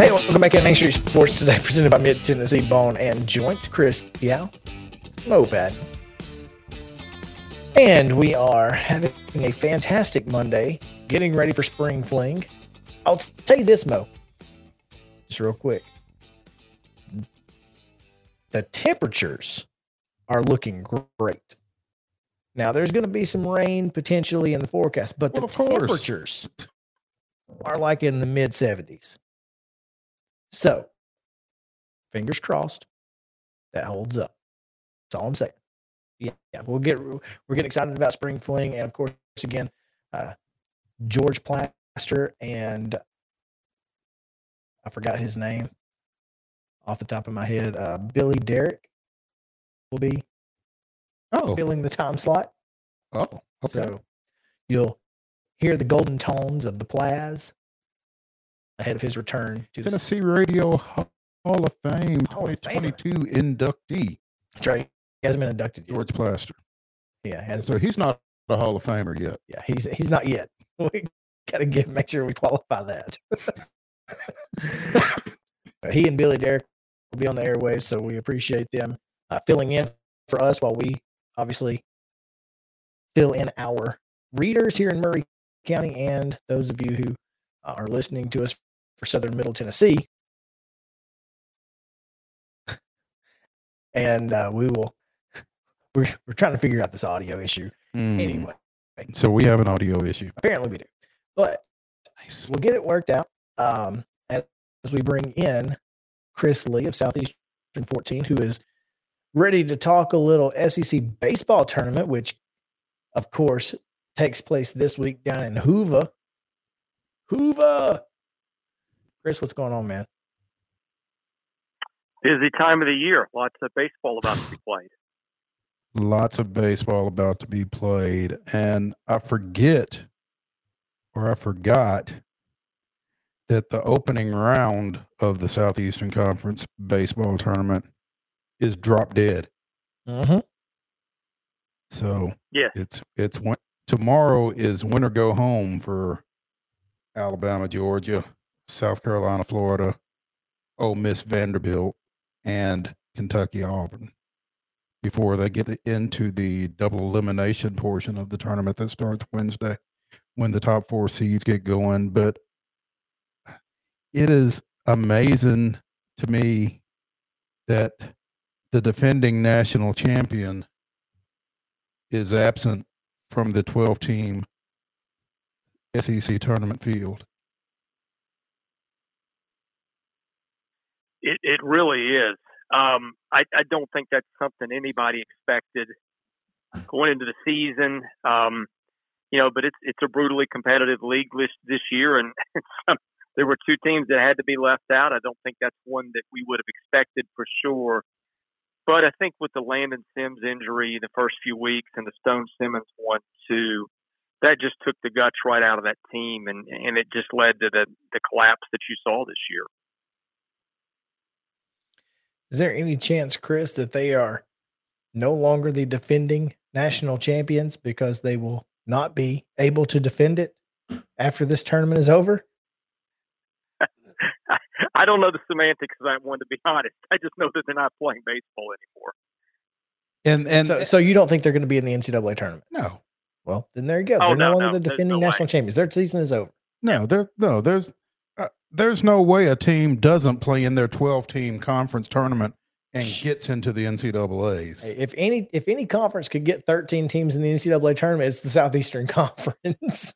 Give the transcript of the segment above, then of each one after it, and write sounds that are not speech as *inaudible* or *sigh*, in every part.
Hey, welcome back to Main Street Sports today, presented by Mid Tennessee Bone and Joint. Chris Yao, Moped. And we are having a fantastic Monday, getting ready for spring fling. I'll tell you this, Mo, just real quick. The temperatures are looking great. Now, there's going to be some rain potentially in the forecast, but Well, the temperatures are like in the mid 70s. So, fingers crossed, that holds up. That's all I'm saying. Yeah, yeah, we'll get we're getting excited about spring fling, and of course, again, uh, George Plaster and I forgot his name off the top of my head. Uh, Billy Derrick will be Oh, filling the time slot. oh, okay. So you'll hear the golden tones of the Plaz ahead of his return to the Tennessee Radio Hall of Fame Hall of 2022 inductee That's right. He hasn't been inducted yet. George Plaster. Yeah, has So he's not a Hall of Famer yet. yeah, he's he's not yet. *laughs* We gotta get make sure we qualify that. *laughs* He and Billy Derrick will be on the airwaves, so we appreciate them uh, filling in for us while we obviously fill in our readers here in Maury County and those of you who are listening to us for Southern Middle Tennessee. and uh, we will. *laughs* We're, we're trying to figure out this audio issue Hmm. anyway. So we have an audio issue. Apparently, we do, but Nice. we'll get it worked out um, as, as we bring in Chris Lee of Southeastern 14, who is ready to talk a little SEC baseball tournament, which, of course, takes place this week down in Hoover. Hoover. Chris, what's going on, man? busy time of the year. Lots of baseball about to be *sighs* played. Lots of baseball about to be played. And I forget or I forgot that the opening round of the Southeastern Conference baseball tournament is drop dead. Mm-hmm. So yeah, it's it's win- tomorrow is win or go home for Alabama, Georgia, South Carolina, Florida, Ole Miss, Vanderbilt, and Kentucky, Auburn. Before they get into the double elimination portion of the tournament that starts Wednesday, when the top four seeds get going. But it is amazing to me that the defending national champion is absent from the 12 team SEC tournament field. It it really is. Um, I, I don't think that's something anybody expected going into the season. Um, you know, but it's it's a brutally competitive league this this year, and *laughs* there were two teams that had to be left out. I don't think that's one that we would have expected for sure. But I think with the Landon Sims injury the first few weeks and the Stone Simmons one too, that just took the guts right out of that team, and and it just led to the the collapse that you saw this year. Is there any chance, Chris, that they are no longer the defending national champions because they will not be able to defend it after this tournament is over? *laughs* I don't know the semantics of that one, to be *laughs* honest. I just know that they're not playing baseball anymore. And and so, so you don't think they're going to be in the NCAA tournament? no, Well, then there you go. Oh, they're no, no, longer no, the defending no national way. champions. Their season is over. no, there no, there's there's no way a team doesn't play in their 12 team conference tournament and gets into the NCAA's. If any if any conference could get 13 teams in the NCAA tournament, it's the Southeastern *laughs* Conference.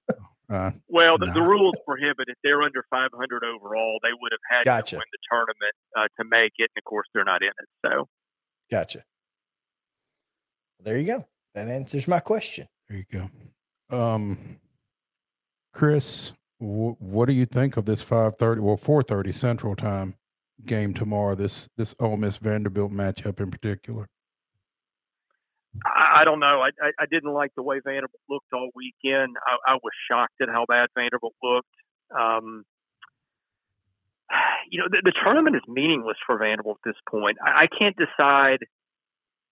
Uh, Well, the, the rules prohibit if they're under 500 overall, they would have had Gotcha. to win the tournament uh, to make it, and of course they're not in it. So gotcha. There you go. That answers my question. there you go. Um, Chris, wh- what do you think of this 5:30 well 4:30 Central Time game tomorrow? This this Ole Miss Vanderbilt matchup in particular. I, I don't know. I, I, I didn't like the way Vanderbilt looked all weekend. I, I was shocked at how bad Vanderbilt looked. Um, *sighs* you know, the, the tournament is meaningless for Vanderbilt at this point. I, I can't decide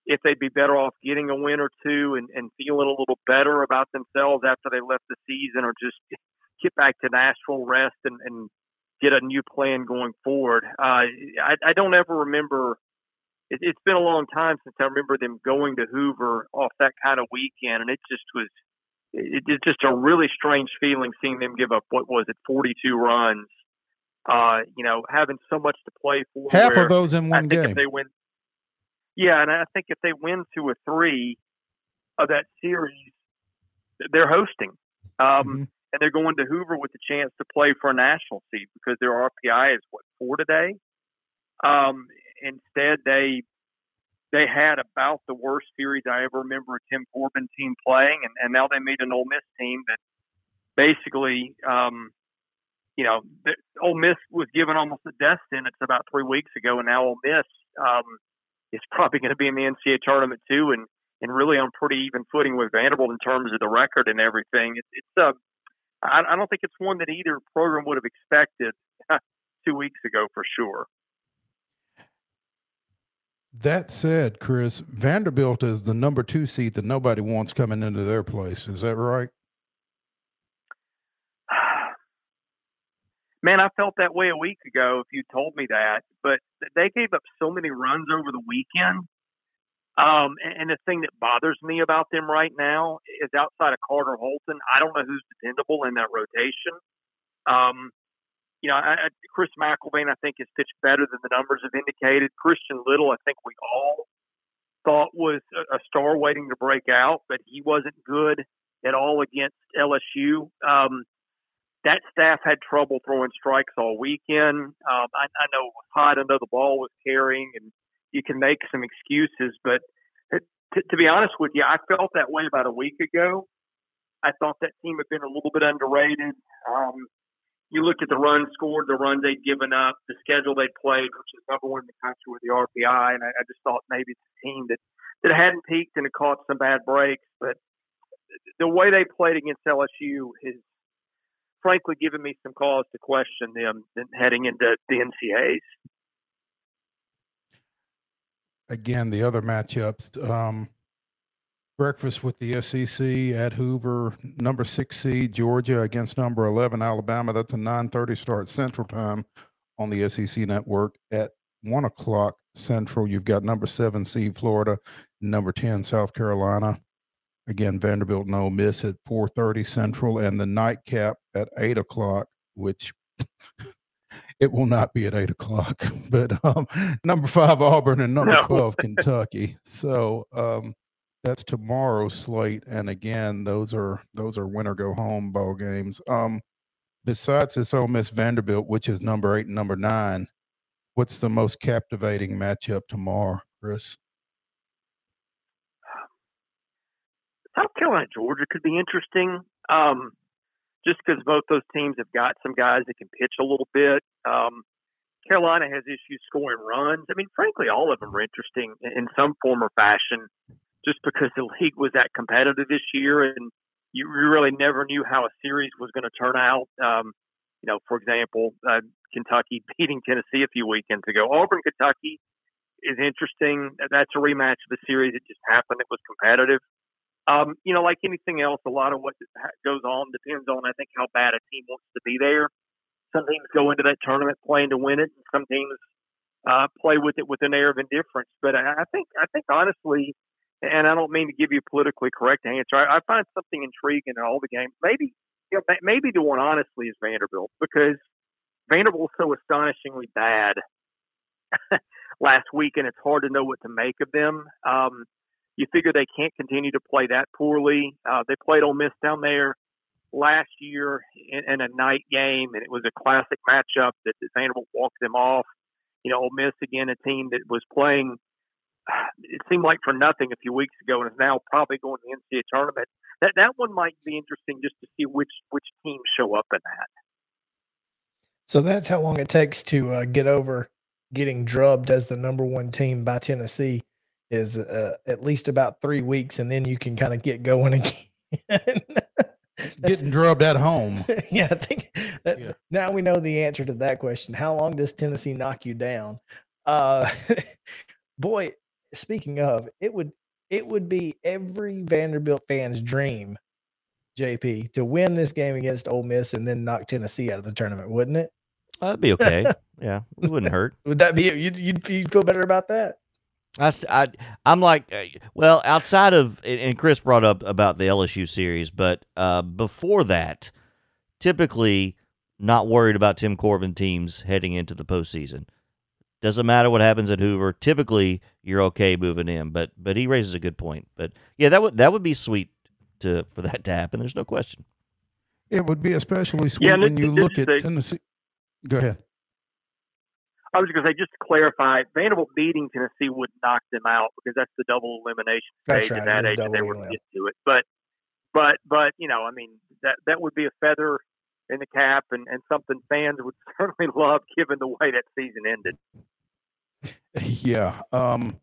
if they'd be better off getting a win or two and, and feeling a little better about themselves after they left the season or just get back to Nashville, rest, and, and get a new plan going forward. Uh, I, I don't ever remember. It, it's been a long time since I remember them going to Hoover off that kind of weekend, and it just was. It, it's just a really strange feeling seeing them give up what was it, 42 runs. Uh, you know, having so much to play for. Half of those in one game. if they win, yeah, and I think if they win two or three of that series, they're hosting. Um, Mhm. And they're going to Hoover with a chance to play for a national seed because their RPI is what four today. Um, instead, they they had about the worst series I ever remember a Tim Corbin team playing, and, and now they made an Ole Miss team that basically, um, you know, the, Ole Miss was given almost a death sentence about three weeks ago, and now Ole Miss um, is probably going to be in the NCAA tournament too, and and really on pretty even footing with Vanderbilt in terms of the record and everything. It, it's a I, I don't think it's one that either program would have expected *laughs* two weeks ago for sure. That said, Chris, Vanderbilt is the number two seed that nobody wants coming into their place. Is that right? *sighs* Man, I felt that way a week ago if you told me that. But they gave up so many runs over the weekend. Um, and, and the thing that bothers me about them right now is outside of Carter Holton, I don't know who's dependable in that rotation. Um, you know, I, I, Chris McElvain, I think, has pitched better than the numbers have indicated. Christian Little, I think we all thought was a, a star waiting to break out, but he wasn't good at all against LSU. Um, that staff had trouble throwing strikes all weekend. Um, I, I know it was hot. I know the ball was carrying, and you can make some excuses, but to, to be honest with you, I felt that way about a week ago. I thought that team had been a little bit underrated. Um, you looked at the runs scored, the runs they'd given up, the schedule they'd played, which is number one in the country with the RPI, and I, I just thought maybe it's a team that that hadn't peaked and had caught some bad breaks. But the way they played against LSU has frankly given me some cause to question them heading into the NCAAs. Again, the other matchups. Um, breakfast with the SEC at Hoover, number six seed Georgia against number eleven Alabama. That's a nine thirty start Central Time on the SEC Network at one o'clock Central. You've got number seven seed Florida, number ten South Carolina. Again, Vanderbilt and Ole Miss at four thirty Central, and the nightcap at eight o'clock, which. *laughs* it will not be at eight o'clock, *laughs* but um, number five Auburn and number No. twelve Kentucky. So um, that's tomorrow's slate, and again, those are those are winner go home ball games. Um, besides this Ole Miss Vanderbilt, which is number eight and number nine, what's the most captivating matchup tomorrow, Chris? South Carolina, Georgia could be interesting. Um, just because both those teams have got some guys that can pitch a little bit. Um, Carolina has issues scoring runs. I mean, frankly, all of them are interesting in some form or fashion, just because the league was that competitive this year, and you really never knew how a series was going to turn out. Um, you know, for example, uh, Kentucky *laughs* beating Tennessee a few weekends ago. Auburn, Kentucky is interesting. That's a rematch of a series that just happened. It was competitive. Um, you know, like anything else, a lot of what goes on depends on, I think, how bad a team wants to be there. Some teams go into that tournament playing to win it, and some teams uh, play with it with an air of indifference. But I I think, I think honestly, and I don't mean to give you a politically correct answer. I, I find something intriguing in all the games. Maybe, you know, maybe the one honestly is Vanderbilt because Vanderbilt's so astonishingly bad *laughs* last week, and it's hard to know what to make of them. Um, you figure they can't continue to play that poorly. Uh, they played Ole Miss down there last year in, in a night game, and it was a classic matchup that Vanderbilt walked them off. You know, Ole Miss again, a team that was playing. *sighs* It seemed like for nothing a few weeks ago, and is now probably going to the NCAA tournament. That that one might be interesting just to see which which teams show up in that. So that's how long it takes to uh, get over getting drubbed as the number one team by Tennessee is uh, at least about three weeks, and then you can kind of get going *laughs* again. Getting drubbed at home. *laughs* yeah, I think that, Yeah. now we know the answer to that question. How long does Tennessee knock you down? Uh, *laughs* boy, speaking of, it would it would be every Vanderbilt fan's dream, JP, to win this game against Ole Miss and then knock Tennessee out of the tournament, wouldn't it? That'd be okay. yeah, it wouldn't hurt. Would that be you'd, you'd you'd feel better about that? I, st- I I'm like, uh, well, outside of and- and Chris brought up about the LSU series, but uh, before that, typically not worried about Tim Corbin teams heading into the postseason. Doesn't matter what happens at Hoover. Typically, you're okay moving in, but but he raises a good point. But yeah, that would that would be sweet to for that to happen. There's no question. It would be especially sweet Yeah, when you look at a- Tennessee. Go ahead. I was going to say, just to clarify, Vanderbilt beating Tennessee would knock them out because that's the double elimination stage right, it that age, and they double would elim. get to it. But, but, but you know, I mean, that that would be a feather in the cap, and and something fans would *laughs* certainly love, given the way that season ended. *laughs* Yeah, um,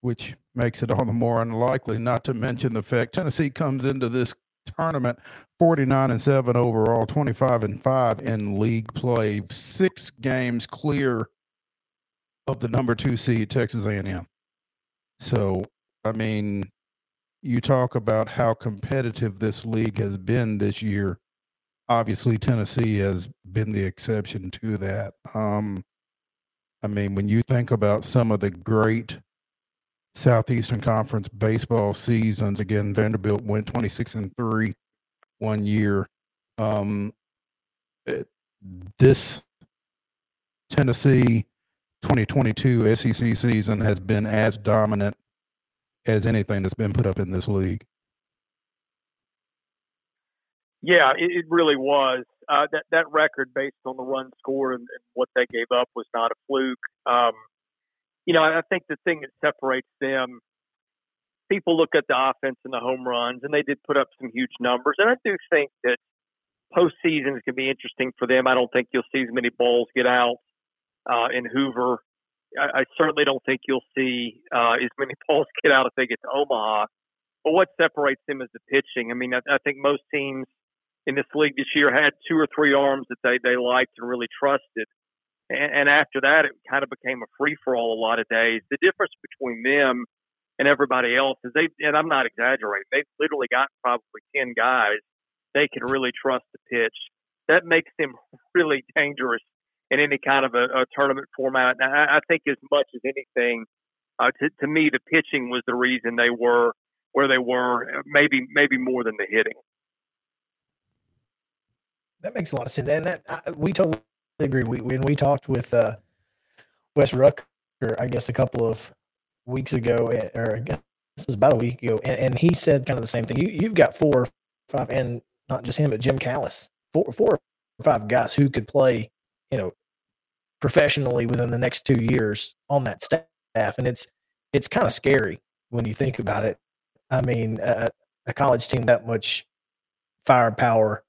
which makes it all the more unlikely. Not to mention the fact Tennessee comes into this tournament 49 and 7 overall, 25 and 5 in league play, six games clear of the number two seed Texas A&M. So, I mean, you talk about how competitive this league has been this year. Obviously, Tennessee has been the exception to that. Um, I mean, when you think about some of the great Southeastern Conference baseball seasons, again, Vanderbilt went 26 and 3 one year. Um, it- this Tennessee 2022 SEC season has been as dominant as anything that's been put up in this league. Yeah, it, it really was. Uh, that that record, based on the run score and, and what they gave up, was not a fluke. Um, you know, I think the thing that separates them, people look at the offense and the home runs, and they did put up some huge numbers. And I do think that postseasons can be interesting for them. I don't think you'll see as many balls get out uh, in Hoover. I, I certainly don't think you'll see uh, as many *laughs* balls get out if they get to Omaha. But what separates them is the pitching. I mean, I, I think most teams in this league this year had two or three arms that they, they liked and really trusted. And, and after that, it kind of became a free for all a lot of days. The difference between them and everybody else is they, and I'm not exaggerating, they've literally got probably 10 guys they can really trust the pitch. That makes them *laughs* really dangerous in any kind of a, a tournament format. And I, I think as much as anything, uh, to, to me, the pitching was the reason they were where they were, maybe maybe more than the hitting. That makes a lot of sense, and that I, we totally agree. We when we talked with uh, Wes Rucker, I guess a couple of weeks ago, or I guess this was about a week ago, and, and he said kind of the same thing. You you've got four, or five, and not just him, but Jim Callis, four four or five guys who could play, you know, professionally within the next two years on that staff, and it's it's kind of scary when you think about it. I mean, a, a college team that much firepower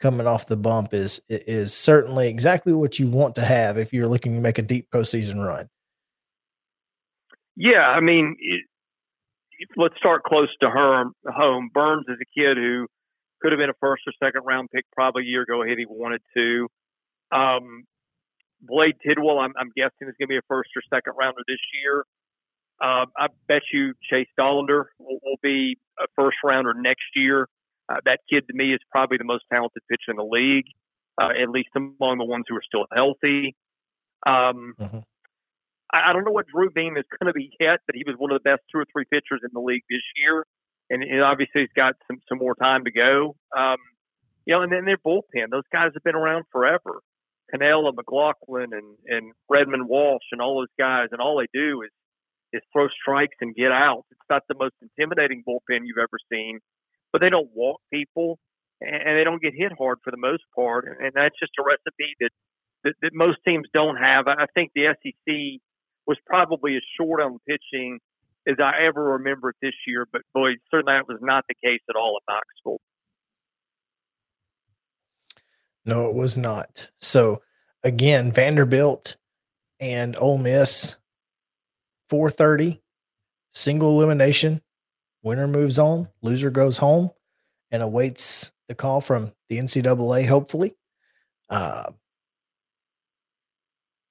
coming off the bump is is certainly exactly what you want to have if you're looking to make a deep postseason run. Yeah, I mean, it, let's start close to her, home. Burns is a kid who could have been a first or second round pick probably a year ago if he wanted to. Um, Blade Tidwell, I'm, I'm guessing is going to be a first or second rounder this year. Uh, I bet you Chase Dollander will, will be a first rounder next year. Uh, that kid to me is probably the most talented pitcher in the league, uh, at least among the ones who are still healthy. Um, Mhm. I, I don't know what Drew Beam is going to be yet, but he was one of the best two or three pitchers in the league this year, and, and obviously he's got some some more time to go. Um, you know, and then their bullpen; those guys have been around forever. Canella, McLaughlin, and and Redmond Walsh, and all those guys, and all they do is is throw strikes and get out. It's not the most intimidating bullpen you've ever seen, but they don't walk people and, they don't get hit hard for the most part. And, that's just a recipe that, that that most teams don't have. I think the SEC was probably as short on pitching as I ever remember it this year, but boy, certainly that was not the case at all at Knoxville. No, it was not. So again, Vanderbilt and Ole Miss, 430, single elimination. Winner moves on, loser goes home and awaits the call from the NCAA, hopefully. Uh,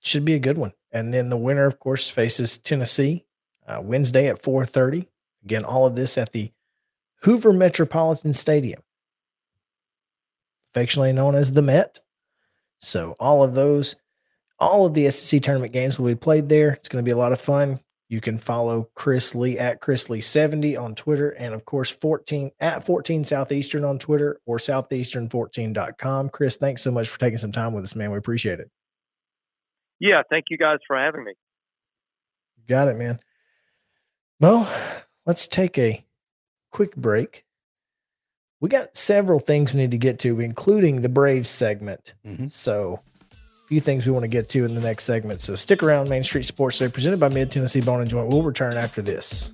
should be a good one. And then the winner, of course, faces Tennessee uh, Wednesday at 4:30. Again, all of this at the Hoover Metropolitan Stadium, affectionately known as the Met. So all of those All of the SEC tournament games will be played there. It's going to be a lot of fun. You can follow Chris Lee at Chris Lee 70 on Twitter and of course 14 at 14 Southeastern on Twitter or southeastern14.com. Chris, thanks so much for taking some time with us, man. We appreciate it. Yeah, thank you guys for having me. Got it, man. Well, let's take a quick break. We got several things we need to get to, including the Braves segment. Mhm. So, a few things we want to get to in the next segment. So, stick around. Main Street Sports Day, presented by Mid Tennessee Bone and Joint. We'll return after this.